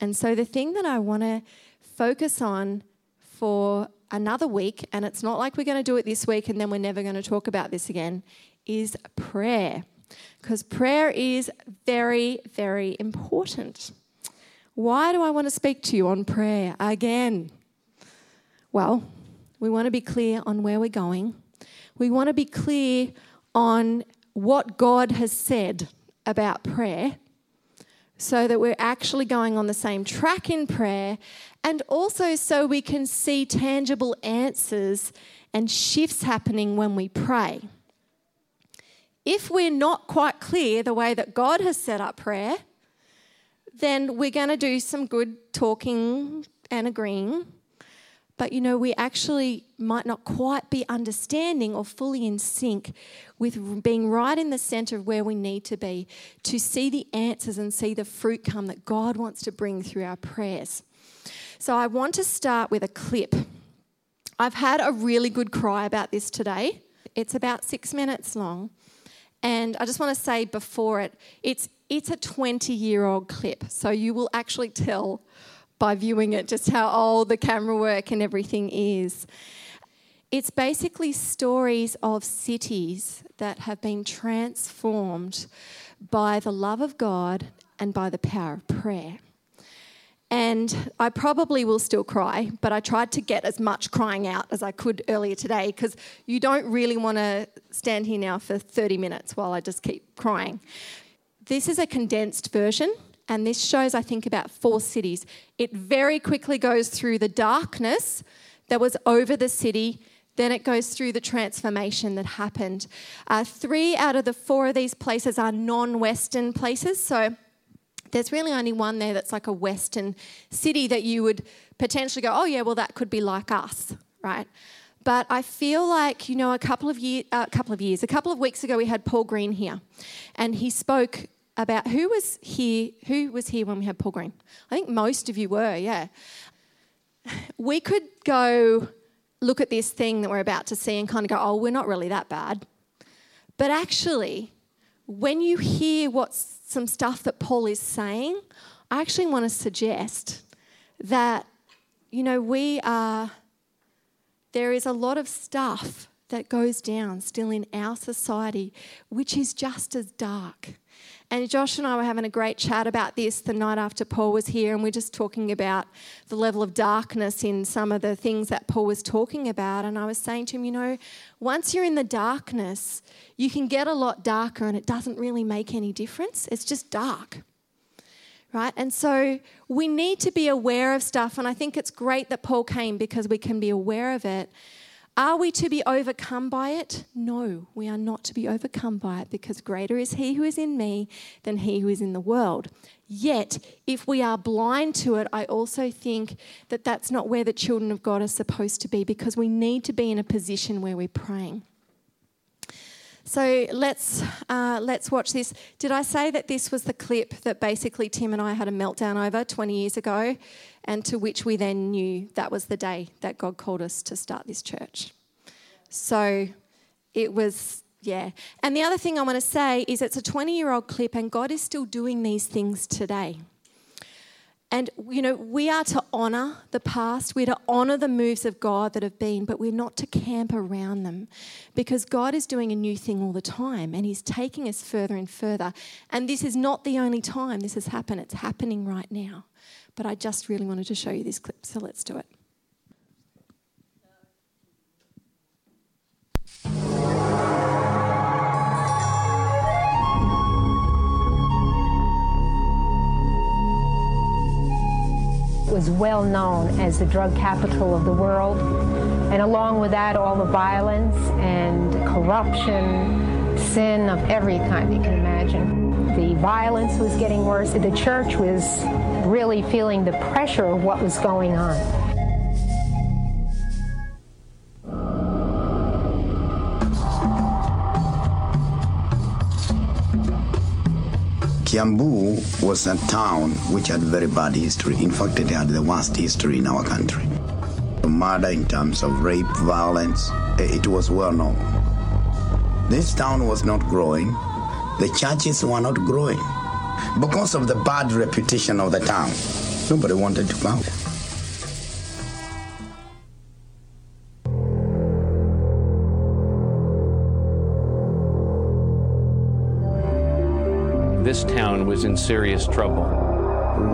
And so the thing that I want to focus on for another week, and it's not like we're going to do it this week and then we're never going to talk about this again, is prayer. Because prayer is very, very important. Why do I want to speak to you on prayer again? Well, we want to be clear on where we're going. We want to be clear on what God has said about prayer so that we're actually going on the same track in prayer and also so we can see tangible answers and shifts happening when we pray. If we're not quite clear the way that God has set up prayer, then we're going to do some good talking and agreeing but you know, we actually might not quite be understanding or fully in sync with being right in the center of where we need to be to see the answers and see the fruit come that God wants to bring through our prayers. So, I want to start with a clip. I've had a really good cry about this today. It's about six minutes long. And I just want to say before it, it's, it's a 20 year old clip. So you will actually tell by viewing it just how old the camera work and everything is. It's basically stories of cities that have been transformed by the love of God and by the power of prayer. And I probably will still cry, but I tried to get as much crying out as I could earlier today because you don't really want to stand here now for 30 minutes while I just keep crying. This is a condensed version and this shows, I think, about four cities. It very quickly goes through the darkness that was over the city. Then it goes through the transformation that happened. Uh, three out of the four of these places are non Western places. So there's really only one there that's like a Western city that you would potentially go, oh, yeah, well, that could be like us, right? But I feel like, you know, a couple of, year, uh, couple of years, a couple of weeks ago, we had Paul Green here, and he spoke about who was here, who was here when we had Paul Green. I think most of you were, yeah. We could go look at this thing that we're about to see and kind of go, oh, we're not really that bad. But actually, when you hear what some stuff that Paul is saying, I actually want to suggest that, you know, we are, there is a lot of stuff that goes down still in our society, which is just as dark. And Josh and I were having a great chat about this the night after Paul was here, and we're just talking about the level of darkness in some of the things that Paul was talking about. And I was saying to him, you know, once you're in the darkness, you can get a lot darker, and it doesn't really make any difference. It's just dark. Right? And so we need to be aware of stuff, and I think it's great that Paul came because we can be aware of it. Are we to be overcome by it? No, we are not to be overcome by it because greater is He who is in me than He who is in the world. Yet, if we are blind to it, I also think that that's not where the children of God are supposed to be because we need to be in a position where we're praying. So let's uh, let's watch this. Did I say that this was the clip that basically Tim and I had a meltdown over 20 years ago, and to which we then knew that was the day that God called us to start this church. So it was yeah. And the other thing I want to say is it's a 20 year old clip, and God is still doing these things today. And, you know, we are to honour the past, we're to honour the moves of God that have been, but we're not to camp around them because God is doing a new thing all the time and He's taking us further and further. And this is not the only time this has happened, it's happening right now. But I just really wanted to show you this clip, so let's do it. Was well known as the drug capital of the world. And along with that, all the violence and corruption, sin of every kind you can imagine. The violence was getting worse. The church was really feeling the pressure of what was going on. Kiambu was a town which had very bad history. In fact, it had the worst history in our country. Murder in terms of rape, violence, eh, it was well known. This town was not growing. The churches were not growing because of the bad reputation of the town. Nobody wanted to come. This town was in serious trouble.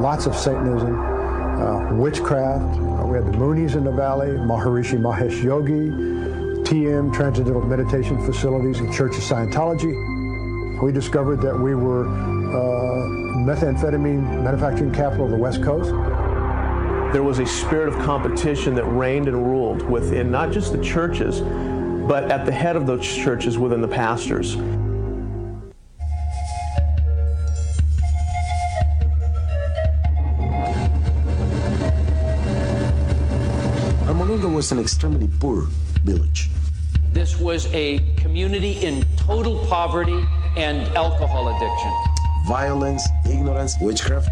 Lots of Satanism, uh, witchcraft. Uh, we had the Moonies in the valley, Maharishi Mahesh Yogi, TM, Transcendental Meditation Facilities, and Church of Scientology. We discovered that we were uh, methamphetamine manufacturing capital of the West Coast. There was a spirit of competition that reigned and ruled within not just the churches, but at the head of those churches within the pastors. Was an extremely poor village. This was a community in total poverty and alcohol addiction. Violence, ignorance, witchcraft,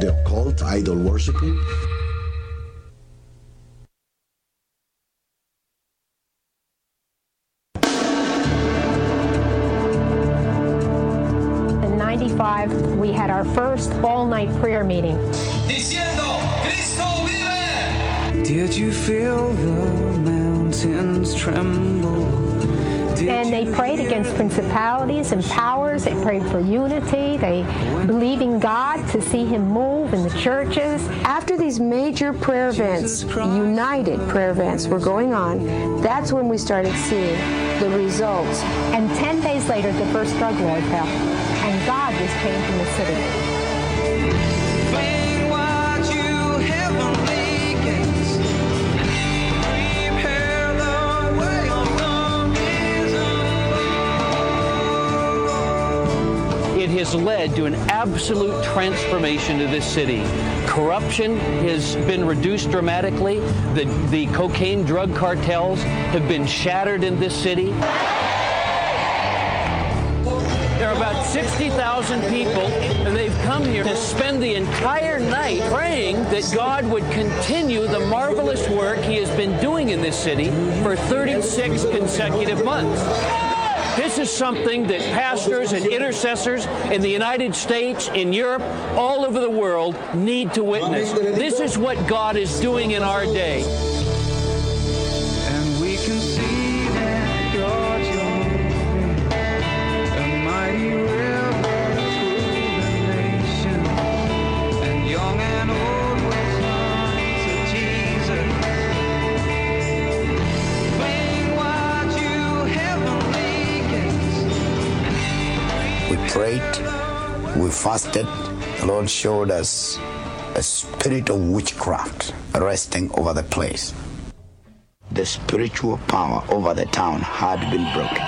the occult, idol worshiping. In 95, we had our first all-night prayer meeting. Diciendo, Cristo vive. Did you feel the mountains tremble? Did And they prayed against principalities and powers. They prayed for unity. They believed in God to see Him move in the churches. After these major prayer events, united prayer events were going on, that's when we started seeing the results. And 10 days later, the first drug war fell. And God was changing the city. Has led to an absolute transformation of this city. Corruption has been reduced dramatically. The, the cocaine drug cartels have been shattered in this city. There are about 60,000 people, and they've come here to spend the entire night praying that God would continue the marvelous work He has been doing in this city for 36 consecutive months. This is something that pastors and intercessors in the United States, in Europe, all over the world need to witness. This is what God is doing in our day. Prayed, we fasted. The Lord showed us a spirit of witchcraft resting over the place. The spiritual power over the town had been broken.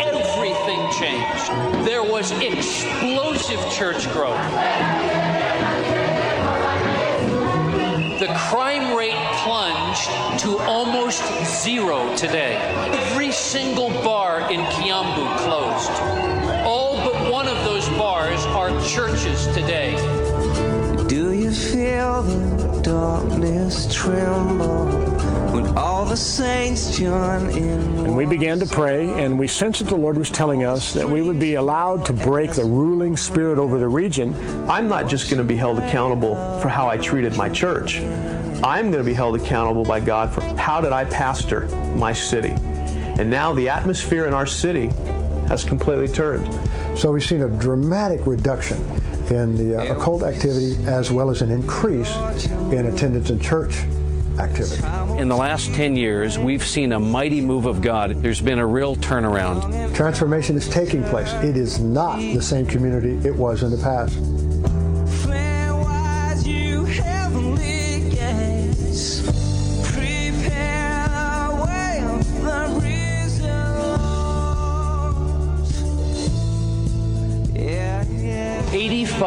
Everything changed. There was explosive church growth. Zero today. Every single bar in Kiambu closed. All but one of those bars are churches today. Do you feel the darkness tremble when all the saints join in? And we began to pray, and we sensed that the Lord was telling us that we would be allowed to break the ruling spirit over the region. I'm not just going to be held accountable for how I treated my church. I'm going to be held accountable by God for how did I pastor my city. And now the atmosphere in our city has completely turned. So we've seen a dramatic reduction in the uh, occult activity as well as an increase in attendance in church activity. In the last 10 years, we've seen a mighty move of God. There's been a real turnaround. Transformation is taking place. It is not the same community it was in the past.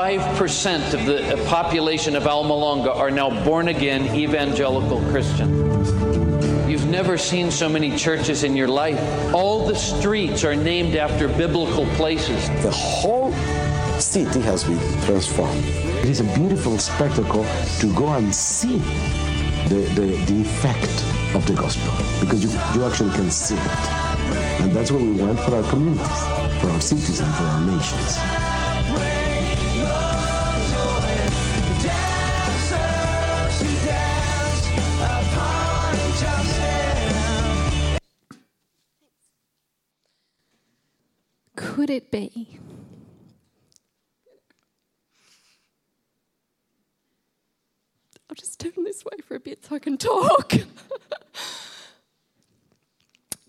85% of the uh, population of Almolonga are now born again evangelical Christian. You've never seen so many churches in your life. All the streets are named after biblical places. The whole city has been transformed. It is a beautiful spectacle to go and see the, the, the effect of the gospel because you, you actually can see it. And that's what we want for our communities, for our cities, and for our nations. It be? I'll just turn this way for a bit so I can talk.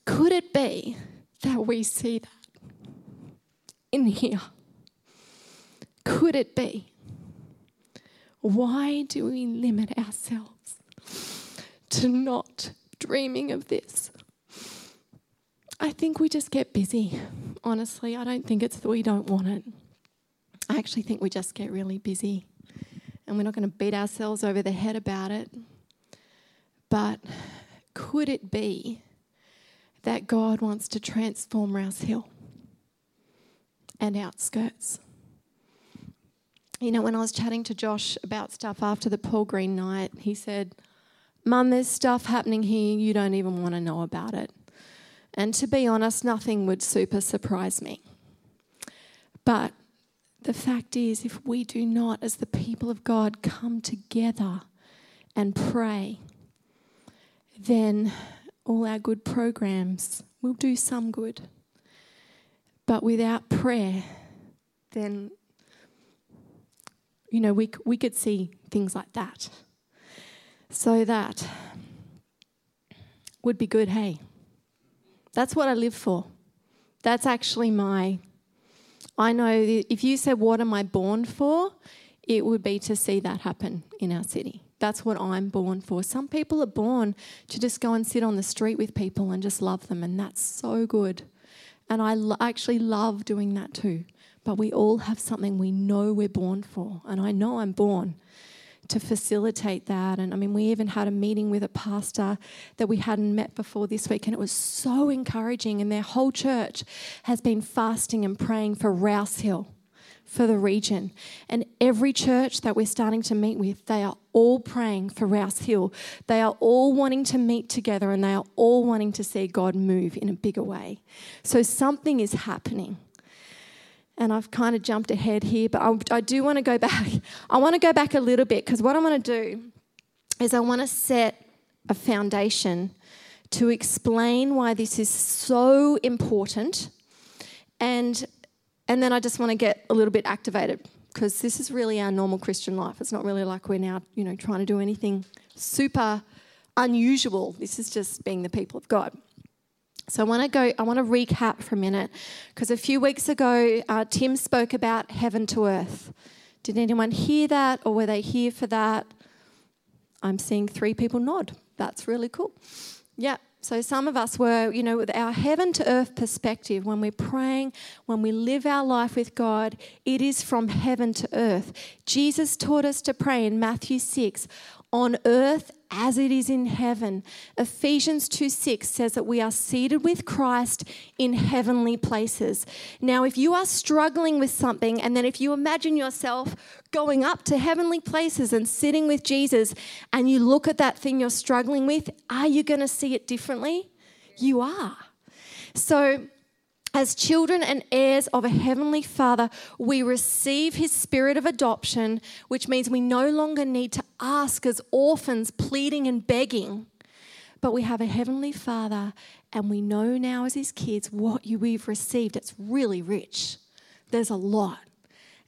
Could it be that we see that in here? Could it be? Why do we limit ourselves to not dreaming of this? I think we just get busy. Honestly, I don't think it's that we don't want it. I actually think we just get really busy and we're not going to beat ourselves over the head about it. But could it be that God wants to transform Rouse Hill and outskirts? You know, when I was chatting to Josh about stuff after the Paul Green night, he said, Mum, there's stuff happening here, you don't even want to know about it. And to be honest, nothing would super surprise me. But the fact is, if we do not, as the people of God, come together and pray, then all our good programs will do some good. But without prayer, then, you know, we, we could see things like that. So that would be good, hey? That's what I live for. That's actually my. I know if you said, What am I born for? it would be to see that happen in our city. That's what I'm born for. Some people are born to just go and sit on the street with people and just love them, and that's so good. And I lo- actually love doing that too. But we all have something we know we're born for, and I know I'm born to facilitate that. And I mean, we even had a meeting with a pastor that we hadn't met before this week, and it was so encouraging. And their whole church has been fasting and praying for Rouse Hill, for the region. And every church that we're starting to meet with, they are all praying for Rouse Hill. They are all wanting to meet together and they are all wanting to see God move in a bigger way. So something is happening and I've kind of jumped ahead here, but I, I do want to go back. I want to go back a little bit because what I want to do is I want to set a foundation to explain why this is so important, and and then I just want to get a little bit activated because this is really our normal Christian life. It's not really like we're now you know trying to do anything super unusual. This is just being the people of God. So I want to go. I want to recap for a minute because a few weeks ago uh, Tim spoke about heaven to earth. Did anyone hear that, or were they here for that? I'm seeing three people nod. That's really cool. Yeah. So some of us were, you know, with our heaven to earth perspective, when we're praying, when we live our life with God, it is from heaven to earth. Jesus taught us to pray in Matthew 6 on earth as it is in heaven. Ephesians 2 6 says that we are seated with Christ in heavenly places. Now, if you are struggling with something, and then if you imagine yourself going up to heavenly places and sitting with Jesus, and you look at that thing you're struggling with, are you going to see it differently? You are. So, as children and heirs of a heavenly Father, we receive his spirit of adoption, which means we no longer need to ask as orphans, pleading and begging. But we have a heavenly Father, and we know now as his kids what you we've received. It's really rich. There's a lot.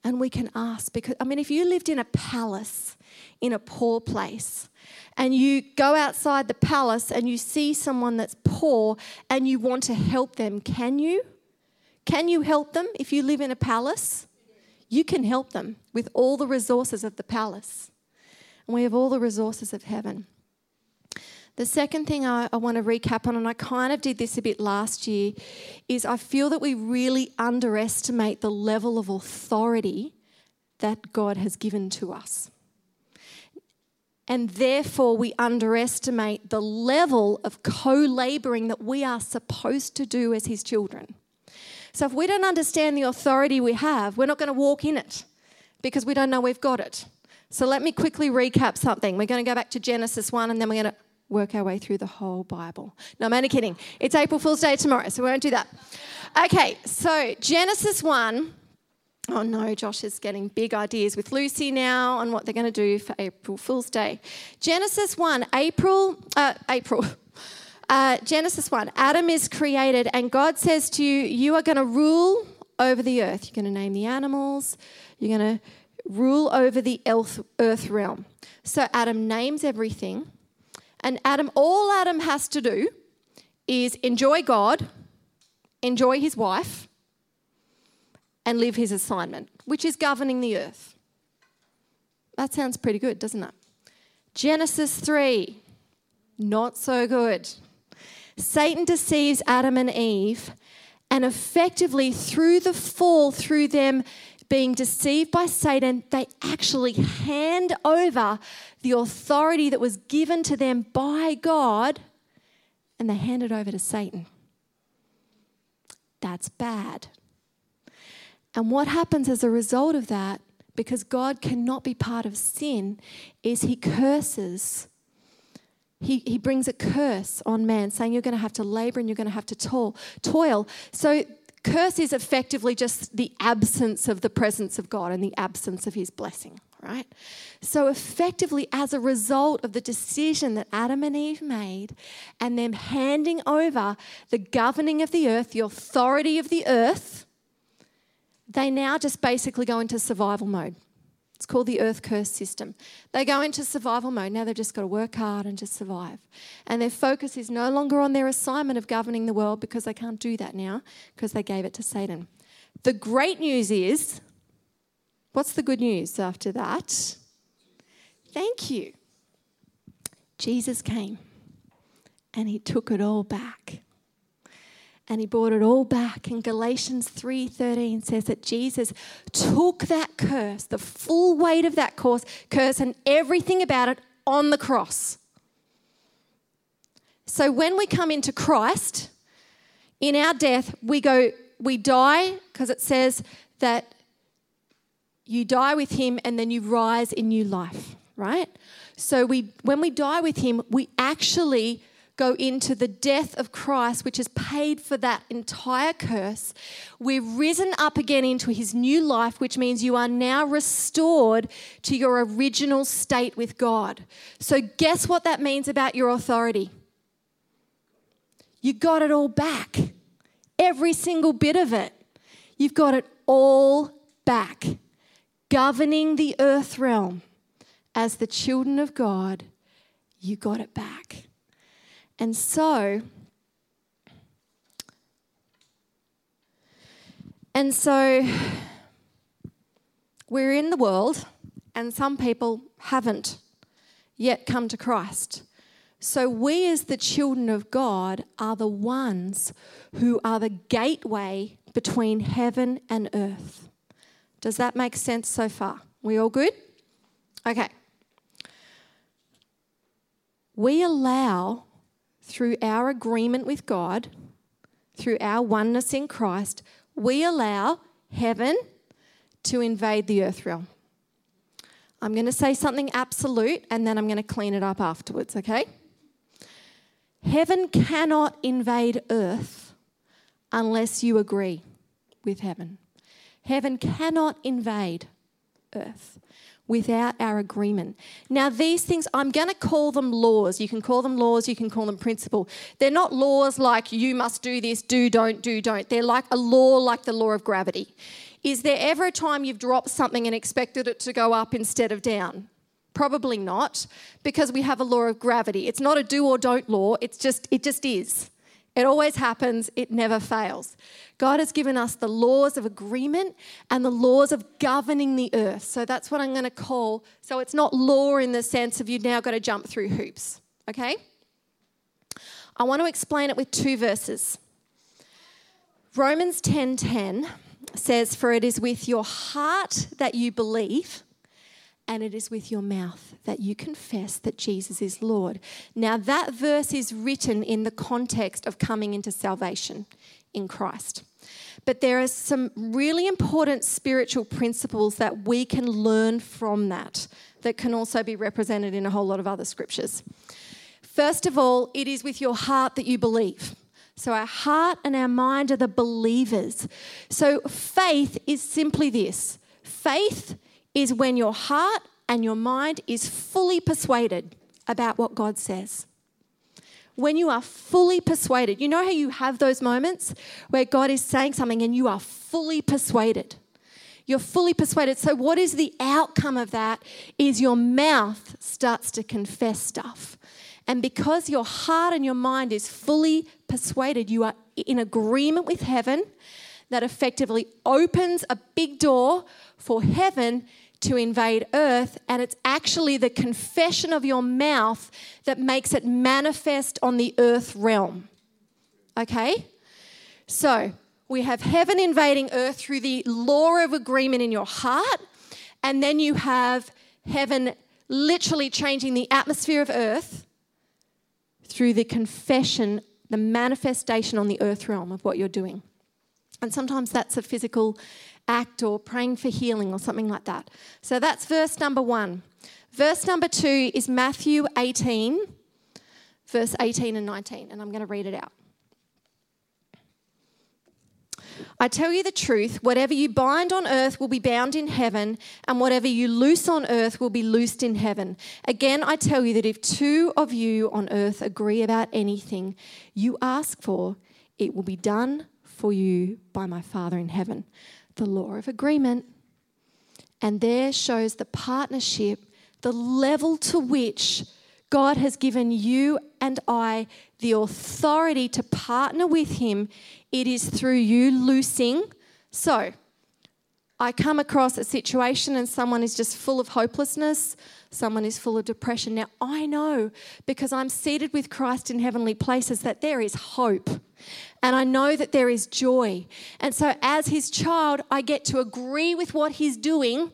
And we can ask because, I mean, if you lived in a palace in a poor place, and you go outside the palace and you see someone that's poor and you want to help them, can you? Can you help them if you live in a palace? You can help them with all the resources of the palace. And we have all the resources of heaven. The second thing I, I, want to recap on, and I kind of did this a bit last year, is I feel that we really underestimate the level of authority that God has given to us. And therefore, we underestimate the level of co laboring that we are supposed to do as His children. So if we don't understand the authority we have, we're not going to walk in it because we don't know we've got it. So let me quickly recap something. We're going to go back to Genesis 1 and then we're going to work our way through the whole Bible. No, I'm only kidding. It's April Fool's Day tomorrow, so we won't do that. Okay, so Genesis 1. Oh no, Josh is getting big ideas with Lucy now on what they're going to do for April Fool's Day. Genesis 1, April, uh, April. Uh, Genesis 1, Adam is created, and God says to you, You are going to rule over the earth. You're going to name the animals, you're going to rule over the earth, realm. So Adam names everything, and Adam, all Adam has to do is enjoy God, enjoy his wife, and live his assignment, which is governing the earth. That sounds pretty good, doesn't it? Genesis 3, not so good. Satan deceives Adam and Eve, and effectively, through the fall, through them being deceived by Satan, they actually hand over the authority that was given to them by God and they hand it over to Satan. That's bad. And what happens as a result of that, because God cannot be part of sin, is he curses. He, he brings a curse on man, saying you're going to have to labor and you're going to have to toil. toil. So, curse is effectively just the absence of the presence of God and the absence of his blessing, right? So, effectively, as a result of the decision that Adam and Eve made and them handing over the governing of the earth, the authority of the earth, they now just basically go into survival mode. It's called the earth curse system. They go into survival mode. Now they've just got to work hard and just survive. And their focus is no longer on their assignment of governing the world because they can't do that now because they gave it to Satan. The great news is what's the good news after that? Thank you. Jesus came and he took it all back and he brought it all back. And galatians 3.13 says that jesus took that curse the full weight of that curse, curse and everything about it on the cross. So when we come into christ in our death we go we die because it says that you die with him and then you rise in new life right? So we when we die with him we actually go into the death of Christ, which has paid for that entire curse. We're risen up again into his new life, which means you are now restored to your original state with God. So, guess what that means about your authority? You got it all back, every single bit of it. You've got it all back, governing the earth realm as the children of God. You got it back. And so, and so we're in the world, and some people haven't yet come to Christ. So, we as the children of God are the ones who are the gateway between heaven and earth. Does that make sense so far? We all good? Okay. We allow through our agreement with God, through our oneness in Christ, we allow heaven to invade the earth realm. I'm going to say something absolute and then I'm going to clean it up afterwards, okay? Heaven cannot invade earth unless you agree with heaven. Heaven cannot invade earth without our agreement. Now, these things, I'm going to call them laws. You can call them laws, you can call them principle. They're not laws like you must do this, do, don't, do, don't. They're like a law like the law of gravity. Is there ever a time you've dropped something and expected it to go up instead of down? Probably not, because we have a law of gravity. It's not a do or don't law, it's just it just is. It always happens, it never fails. God has given us the laws of agreement and the laws of governing the earth. So that's what I'm going to call. So it's not law in the sense of you've now got to jump through hoops, okay? I want to explain it with two verses. Romans 10:10 says for it is with your heart that you believe and it is with your mouth that you confess that Jesus is Lord. Now, that verse is written in the context of coming into salvation in Christ. But there are some really important spiritual principles that we can learn from that, that can also be represented in a whole lot of other scriptures. First of all, it is with your heart that you believe. So our heart and our mind are the believers. So faith is simply this faith is when your heart and your mind is fully persuaded about what God says. When you are fully persuaded, you know how you have those moments where God is saying something and you are fully persuaded. You're fully persuaded. So, what is the outcome of that? Is your mouth starts to confess stuff. And because your heart and your mind is fully persuaded, you are in agreement with heaven, that effectively opens a big door for heaven to invade earth. And it's actually the confession of your mouth that makes it manifest on the earth realm. Okay? So we have heaven invading earth through the law of agreement in your heart. And then you have heaven literally changing the atmosphere of earth through the confession, the manifestation on the earth realm of what you're doing. And sometimes that's a physical act or praying for healing or something like that. So that's verse number one. Verse number two is Matthew 18, verse 18 and 19, and I'm going to read it out. I tell you the truth, whatever you bind on earth will be bound in heaven, and whatever you loose on earth will be loosed in heaven. Again, I tell you that if two of you on earth agree about anything you ask for, it will be done for you by my Father in heaven. The law of agreement. And there shows the partnership, the level to which God has given you and I the authority to partner with Him. It is through you loosing. So, I come across a situation and someone is just full of hopelessness, someone is full of depression. Now, I know because I'm seated with Christ in heavenly places that there is hope and I know that there is joy. And so, as his child, I get to agree with what he's doing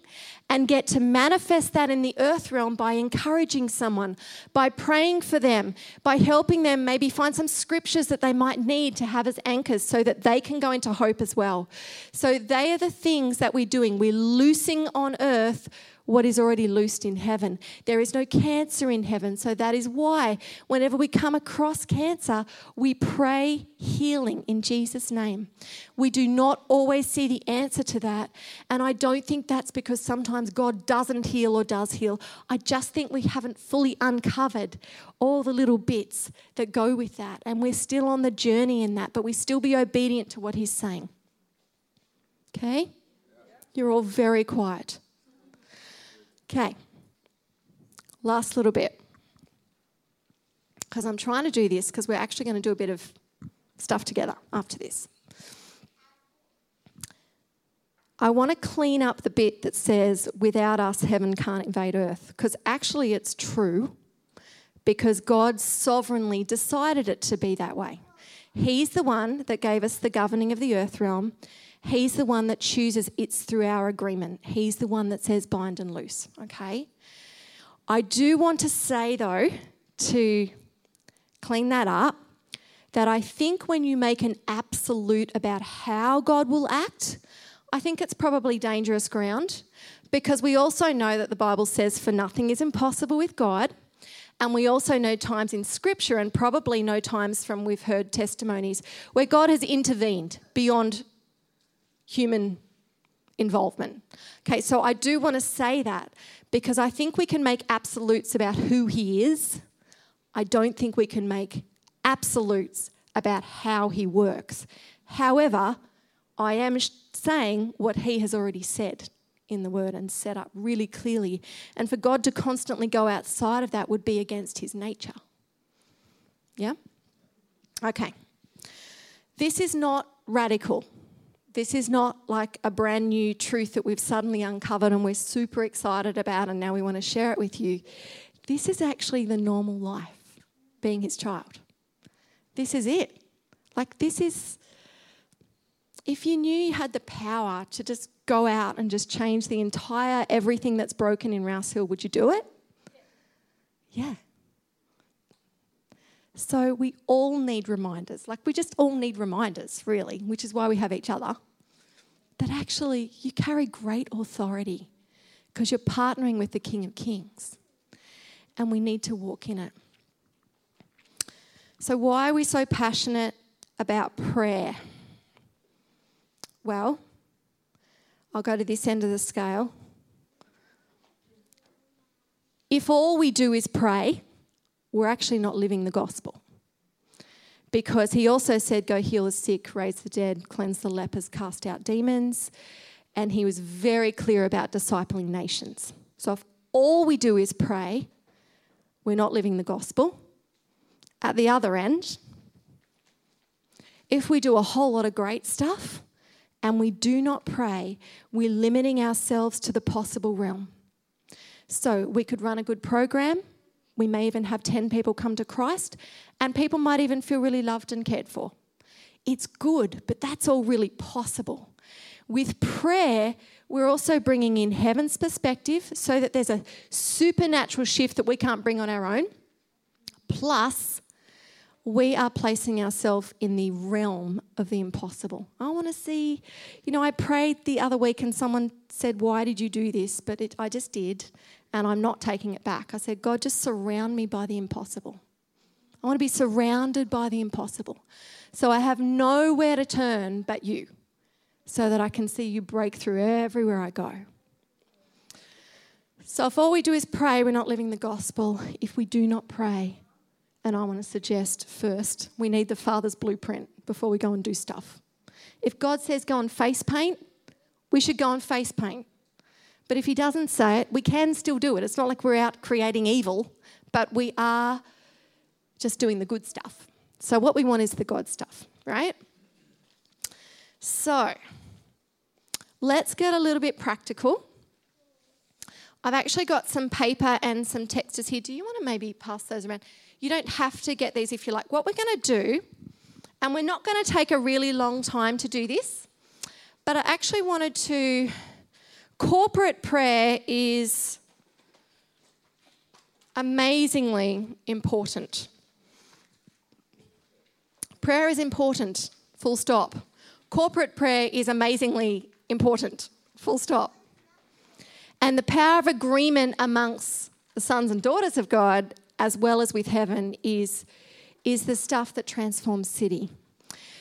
and get to manifest that in the earth realm by encouraging someone, by praying for them, by helping them maybe find some scriptures that they might need to have as anchors so that they can go into hope as well. So they are the things that we're doing. We're loosing on earth what is already loosed in heaven. There is no cancer in heaven. So that is why, whenever we come across cancer, we pray healing in Jesus' name. We do not always see the answer to that. And I don't think that's because sometimes God doesn't heal or does heal. I just think we haven't fully uncovered all the little bits that go with that. And we're still on the journey in that, but we still be obedient to what He's saying. Okay? You're all very quiet. Okay, last little bit. Because I'm trying to do this because we're actually going to do a bit of stuff together after this. I want to clean up the bit that says, without us, heaven can't invade earth. Because actually, it's true because God sovereignly decided it to be that way. He's the one that gave us the governing of the earth realm. He's the one that chooses it's through our agreement. He's the one that says bind and loose, okay? I do want to say, though, to clean that up, that I think when you make an absolute about how God will act, I think it's probably dangerous ground because we also know that the Bible says, for nothing is impossible with God. And we also know times in Scripture, and probably know times from we've heard testimonies, where God has intervened beyond human involvement. Okay, so I do want to say that because I think we can make absolutes about who he is. I don't think we can make absolutes about how he works. However, I am saying what he has already said in the word and set up really clearly. And for God to constantly go outside of that would be against his nature. Yeah? Okay. This is not radical. This is not like a brand new truth that we've suddenly uncovered and we're super excited about and now we want to share it with you. This is actually the normal life, being his child. This is it. Like, this is, if you knew you had the power to just go out and just change the entire everything that's broken in Rouse Hill, would you do it? Yeah. So we all need reminders. Like we just all need reminders, really, which is why we have each other. That actually you carry great authority because you're partnering with the King of Kings. And we need to walk in it. So, why are we so passionate about prayer? Well, I'll go to this end of the scale. If all we do is pray, we're actually not living the gospel. Because he also said, Go heal the sick, raise the dead, cleanse the lepers, cast out demons. And he was very clear about discipling nations. So if all we do is pray, we're not living the gospel. At the other end, if we do a whole lot of great stuff and we do not pray, we're limiting ourselves to the possible realm. So we could run a good program. We may even have 10 people come to Christ, and people might even feel really loved and cared for. It's good, but that's all really possible. With prayer, we're also bringing in heaven's perspective so that there's a supernatural shift that we can't bring on our own. Plus, we are placing ourselves in the realm of the impossible. I want to see, you know, I prayed the other week and someone said, Why did you do this? But it, I just did, and I'm not taking it back. I said, God, just surround me by the impossible. I want to be surrounded by the impossible. So I have nowhere to turn but you, so that I can see you break through everywhere I go. So if all we do is pray, we're not living the gospel. If we do not pray, and I want to suggest first, we need the Father's blueprint before we go and do stuff. If God says go and face paint, we should go and face paint. But if He doesn't say it, we can still do it. It's not like we're out creating evil, but we are just doing the good stuff. So, what we want is the God stuff, right? So, let's get a little bit practical. I've actually got some paper and some texters here. Do you want to maybe pass those around? You don't have to get these if you like. What we're going to do, and we're not going to take a really long time to do this, but I actually wanted to. Corporate prayer is amazingly important. Prayer is important, full stop. Corporate prayer is amazingly important, full stop. And the power of agreement amongst the sons and daughters of God, as well as with heaven, is, is the stuff that transforms city.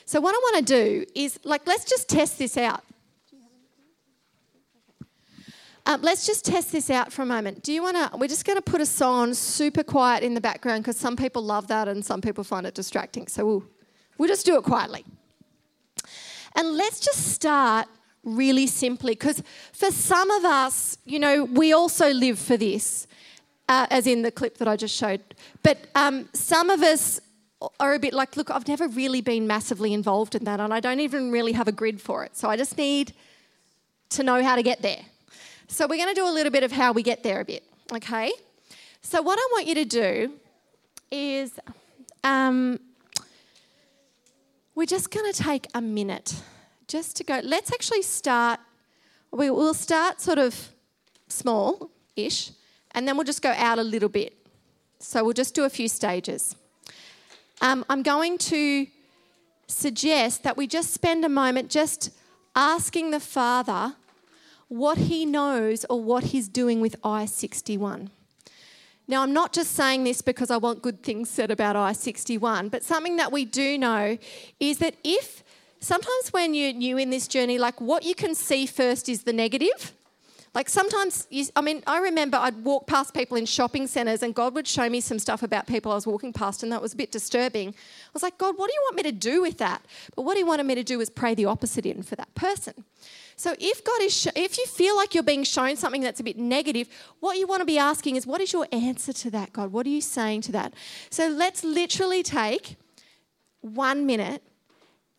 So, what I want to do is, like, let's just test this out. Um, let's just test this out for a moment. Do you want to? We're just going to put a song super quiet in the background because some people love that and some people find it distracting. So we'll, we'll just do it quietly. And let's just start really simply because for some of us, you know, we also live for this, uh, as in the clip that I just showed. But um, some of us are a bit like, look, I've never really been massively involved in that and I don't even really have a grid for it. So I just need to know how to get there. So we're going to do a little bit of how we get there a bit, okay? So what I want you to do is um, we're just going to take a minute just to go. Let's actually start. We will start sort of small ish, and then we'll just go out a little bit. So we'll just do a few stages. Um, I'm going to suggest that we just spend a moment just asking the Father what he knows or what he's doing with I 61. Now, I'm not just saying this because I want good things said about I 61, but something that we do know is that if sometimes when you're new in this journey, like what you can see first is the negative. Like sometimes, you, I mean, I remember I'd walk past people in shopping centres and God would show me some stuff about people I was walking past, and that was a bit disturbing. I was like, God, what do you want me to do with that? But what He wanted me to do was pray the opposite in for that person. So if God is, sh- if you feel like you're being shown something that's a bit negative, what you want to be asking is, what is your answer to that, God? What are you saying to that? So let's literally take one minute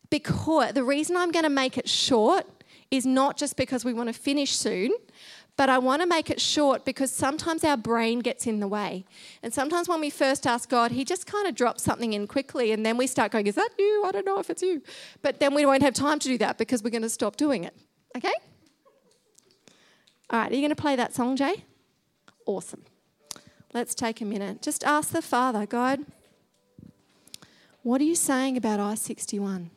because the reason I'm going to make it short is not just because we want to finish soon, but I want to make it short because sometimes our brain gets in the way. And sometimes when we first ask God, He just kind of drops something in quickly, and then we start going, Is that you? I don't know if it's you. But then we won't have time to do that because we're going to stop doing it. Okay? All right, are you going to play that song, Jay? Awesome. Let's take a minute. Just ask the Father, God, what are you saying about I 61?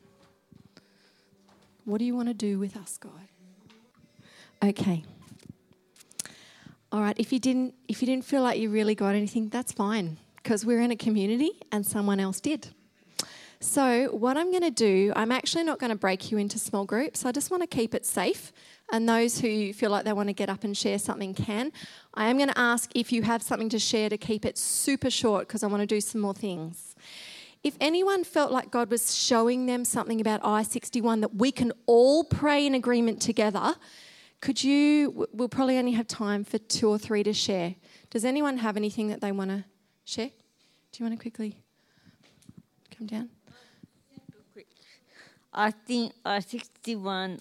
What do you want to do with us, God? Okay. All right, if you didn't if you didn't feel like you really got anything, that's fine. because we're in a community and someone else did. So, what I'm going to do, I'm actually not going to break you into small groups. I just want to keep it safe. And those who feel like they want to get up and share something can. I am going to ask if you have something to share to keep it super short because I want to do some more things. If anyone felt like God was showing them something about I 61 that we can all pray in agreement together, could you? We'll probably only have time for two or three to share. Does anyone have anything that they want to share? Do you want to quickly come down? I think I 61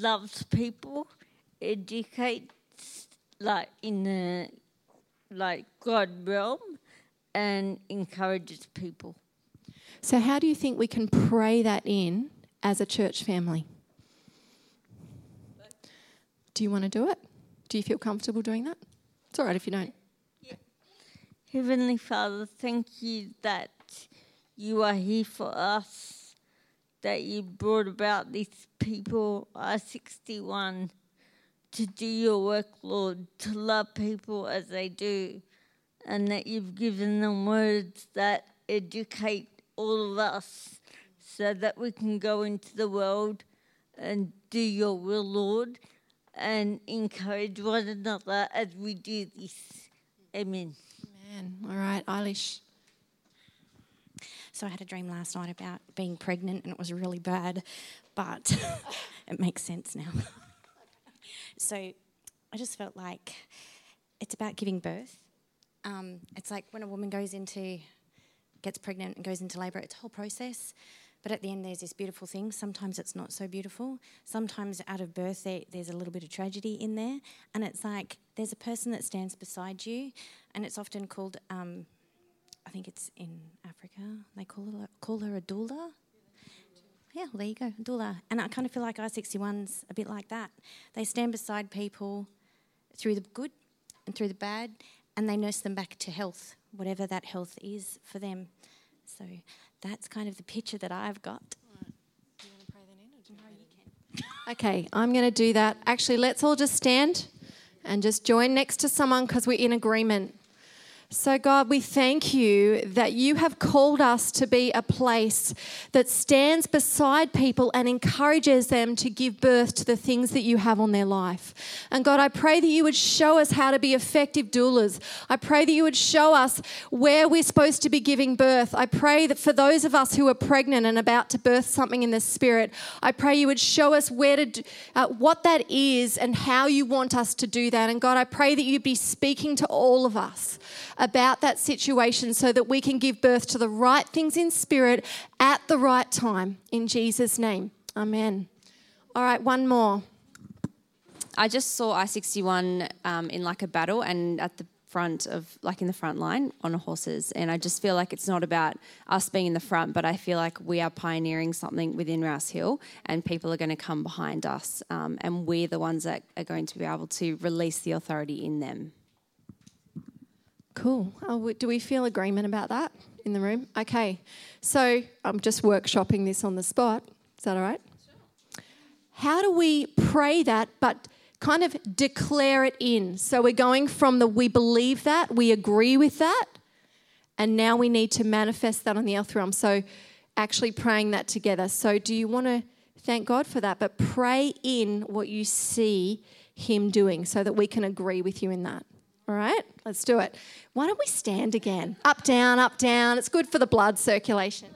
loves people, educates like in the like God realm, and encourages people. So, how do you think we can pray that in as a church family? Do you want to do it? Do you feel comfortable doing that? It's all right if you don't. Heavenly Father, thank you that you are here for us, that you brought about these people, I 61, to do your work, Lord, to love people as they do, and that you've given them words that educate all of us so that we can go into the world and do your will, Lord, and encourage one another as we do this. Amen. Amen. All right, Eilish. So I had a dream last night about being pregnant and it was really bad, but it makes sense now. so I just felt like it's about giving birth. Um, it's like when a woman goes into, gets pregnant and goes into labour, it's a whole process. But at the end, there's this beautiful thing. Sometimes it's not so beautiful. Sometimes out of birth, there, there's a little bit of tragedy in there. And it's like there's a person that stands beside you, and it's often called, um, I think it's in Africa, they call, it, call her a doula. Yeah, well, there you go, doula. And I kind of feel like I 61's a bit like that. They stand beside people through the good and through the bad, and they nurse them back to health, whatever that health is for them. So that's kind of the picture that I've got. Okay, I'm going to do that. Actually, let's all just stand and just join next to someone because we're in agreement. So, God, we thank you that you have called us to be a place that stands beside people and encourages them to give birth to the things that you have on their life. And God, I pray that you would show us how to be effective doulas. I pray that you would show us where we're supposed to be giving birth. I pray that for those of us who are pregnant and about to birth something in the spirit, I pray you would show us where to, do, uh, what that is and how you want us to do that. And God, I pray that you'd be speaking to all of us about that situation so that we can give birth to the right things in spirit at the right time. In Jesus' name. Amen. All right, one more. I just saw I 61 um, in like a battle and at the front of, like in the front line on horses. And I just feel like it's not about us being in the front, but I feel like we are pioneering something within Rouse Hill and people are going to come behind us. Um, and we're the ones that are going to be able to release the authority in them. Cool. Oh, do we feel agreement about that in the room? Okay. So I'm just workshopping this on the spot. Is that all right? How do we pray that, but kind of declare it in? So we're going from the we believe that, we agree with that, and now we need to manifest that on the earth realm. So actually praying that together. So do you want to thank God for that? But pray in what you see Him doing so that we can agree with you in that. All right, let's do it. Why don't we stand again? Up, down, up, down. It's good for the blood circulation.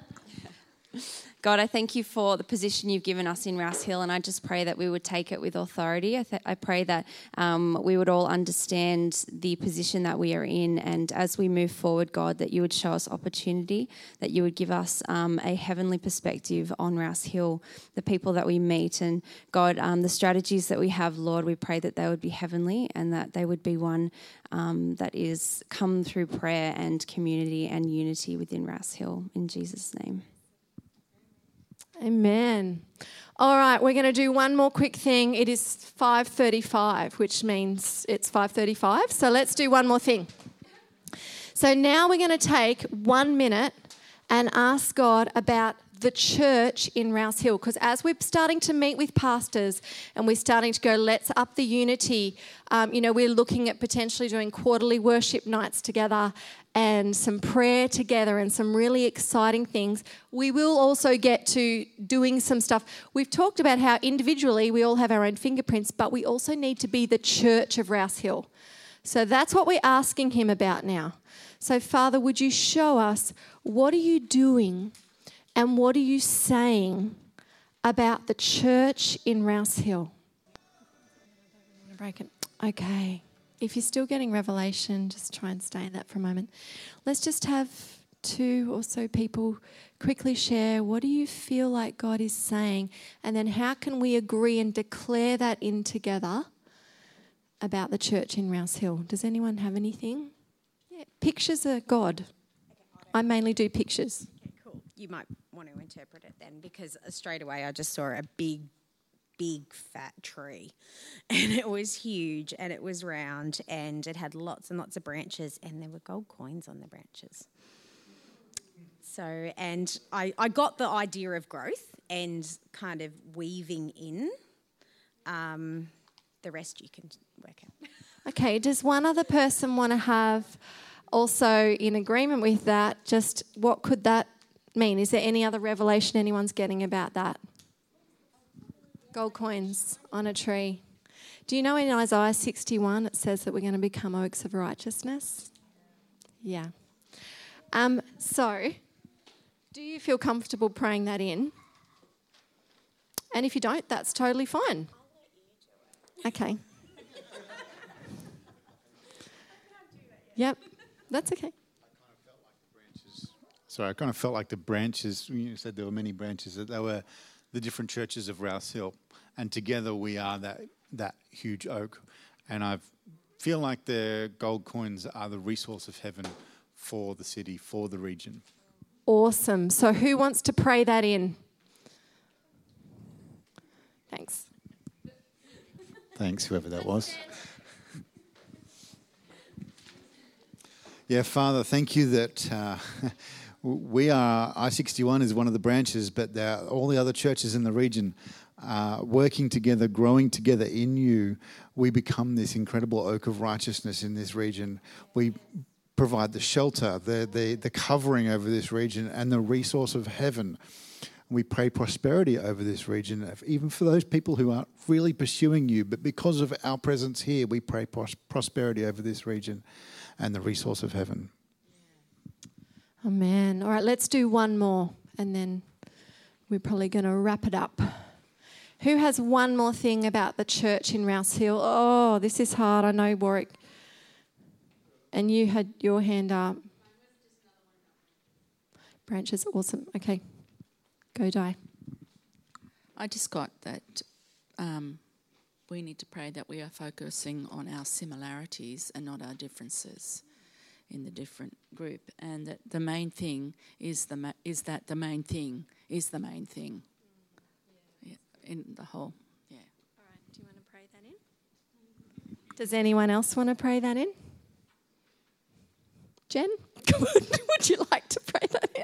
God, I thank you for the position you've given us in Rouse Hill, and I just pray that we would take it with authority. I, th- I pray that um, we would all understand the position that we are in, and as we move forward, God, that you would show us opportunity, that you would give us um, a heavenly perspective on Rouse Hill, the people that we meet, and God, um, the strategies that we have, Lord, we pray that they would be heavenly and that they would be one um, that is come through prayer and community and unity within Rouse Hill. In Jesus' name. Amen. All right, we're going to do one more quick thing. It is 5:35, which means it's 5:35. So let's do one more thing. So now we're going to take 1 minute and ask God about the church in Rouse Hill. Because as we're starting to meet with pastors and we're starting to go, let's up the unity, um, you know, we're looking at potentially doing quarterly worship nights together and some prayer together and some really exciting things. We will also get to doing some stuff. We've talked about how individually we all have our own fingerprints, but we also need to be the church of Rouse Hill. So that's what we're asking him about now. So, Father, would you show us what are you doing and what are you saying about the church in Rouse Hill? Break it. Okay. If you're still getting revelation, just try and stay in that for a moment. Let's just have two or so people quickly share what do you feel like God is saying, and then how can we agree and declare that in together about the church in Rouse Hill? Does anyone have anything? Yeah, pictures are God. I mainly do pictures. Cool. You might want to interpret it then because straight away I just saw a big, big fat tree and it was huge and it was round and it had lots and lots of branches and there were gold coins on the branches. So, and I, I got the idea of growth and kind of weaving in. Um, the rest you can work out. Okay, does one other person want to have also in agreement with that? Just what could that mean? Is there any other revelation anyone's getting about that? Gold coins on a tree. Do you know in Isaiah 61 it says that we're going to become oaks of righteousness? Yeah. Um, so, do you feel comfortable praying that in? And if you don't, that's totally fine. Okay. Yep, that's okay. Sorry, I kind of felt like the branches, you said there were many branches, that they were the different churches of Rouse Hill. And together we are that, that huge oak. And I feel like the gold coins are the resource of heaven for the city, for the region. Awesome. So, who wants to pray that in? Thanks. Thanks, whoever that was. Yeah, Father, thank you that uh, we are, I 61 is one of the branches, but there are all the other churches in the region uh, working together, growing together in you. We become this incredible oak of righteousness in this region. We provide the shelter, the, the, the covering over this region, and the resource of heaven. We pray prosperity over this region, even for those people who aren't really pursuing you. But because of our presence here, we pray pros- prosperity over this region and the resource of heaven. Amen. All right, let's do one more and then we're probably going to wrap it up. Who has one more thing about the church in Rouse Hill? Oh, this is hard. I know, Warwick. And you had your hand up. Branches, awesome. Okay, go die. I just got that um, we need to pray that we are focusing on our similarities and not our differences in the different group, and that the main thing is the ma- is that the main thing is the main thing in the whole. Yeah. All right. Do you want to pray that in? Does anyone else want to pray that in? Jen, would you like to pray that in?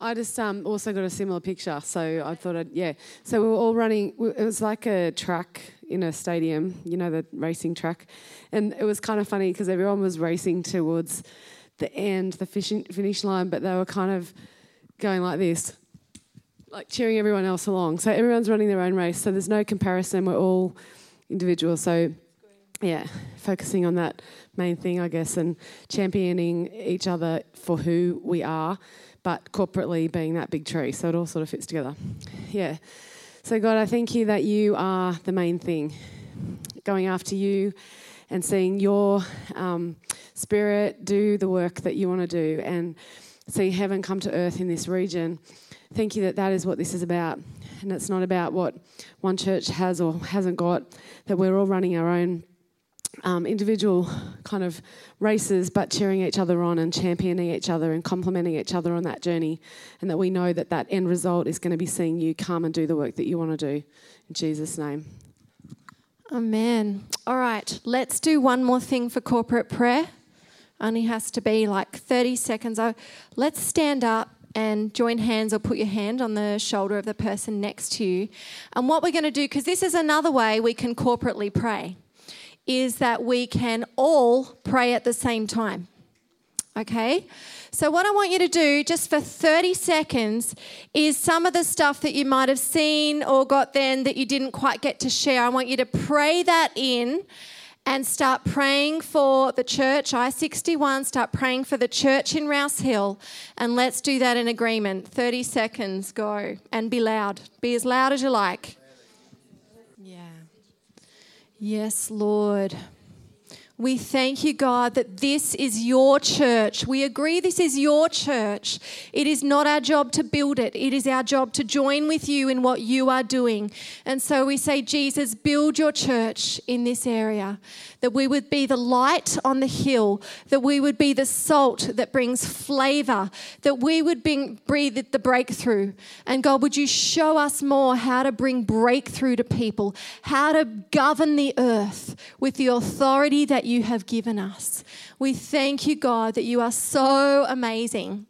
I just um, also got a similar picture, so I thought, I'd, yeah. So we were all running. It was like a track in a stadium, you know, the racing track, and it was kind of funny because everyone was racing towards the end, the finish line, but they were kind of going like this, like cheering everyone else along. So everyone's running their own race. So there's no comparison. We're all individuals. So yeah, focusing on that main thing, I guess, and championing each other for who we are but corporately being that big tree. So it all sort of fits together. Yeah. So, God, I thank you that you are the main thing. Going after you and seeing your um, spirit do the work that you want to do and see heaven come to earth in this region. Thank you that that is what this is about. And it's not about what one church has or hasn't got, that we're all running our own um, individual kind of races, but cheering each other on and championing each other and complimenting each other on that journey. And that we know that that end result is going to be seeing you come and do the work that you want to do. In Jesus' name. Amen. All right, let's do one more thing for corporate prayer. Only has to be like 30 seconds. Let's stand up and join hands or put your hand on the shoulder of the person next to you. And what we're going to do, because this is another way we can corporately pray, is that we can all pray at the same time. Okay? So, what I want you to do just for 30 seconds is some of the stuff that you might have seen or got then that you didn't quite get to share. I want you to pray that in and start praying for the church, I 61, start praying for the church in Rouse Hill, and let's do that in agreement. 30 seconds, go. And be loud. Be as loud as you like. Yeah. Yes, Lord. We thank you, God, that this is your church. We agree this is your church. It is not our job to build it, it is our job to join with you in what you are doing. And so we say, Jesus, build your church in this area, that we would be the light on the hill, that we would be the salt that brings flavor, that we would bring, breathe the breakthrough. And God, would you show us more how to bring breakthrough to people, how to govern the earth with the authority that you have given us. We thank you, God, that you are so amazing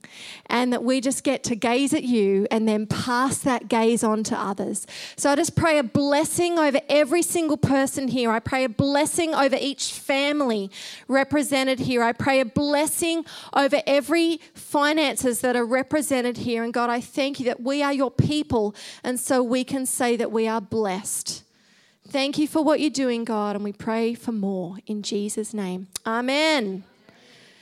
and that we just get to gaze at you and then pass that gaze on to others. So I just pray a blessing over every single person here. I pray a blessing over each family represented here. I pray a blessing over every finances that are represented here. And God, I thank you that we are your people and so we can say that we are blessed. Thank you for what you're doing, God, and we pray for more in Jesus' name. Amen.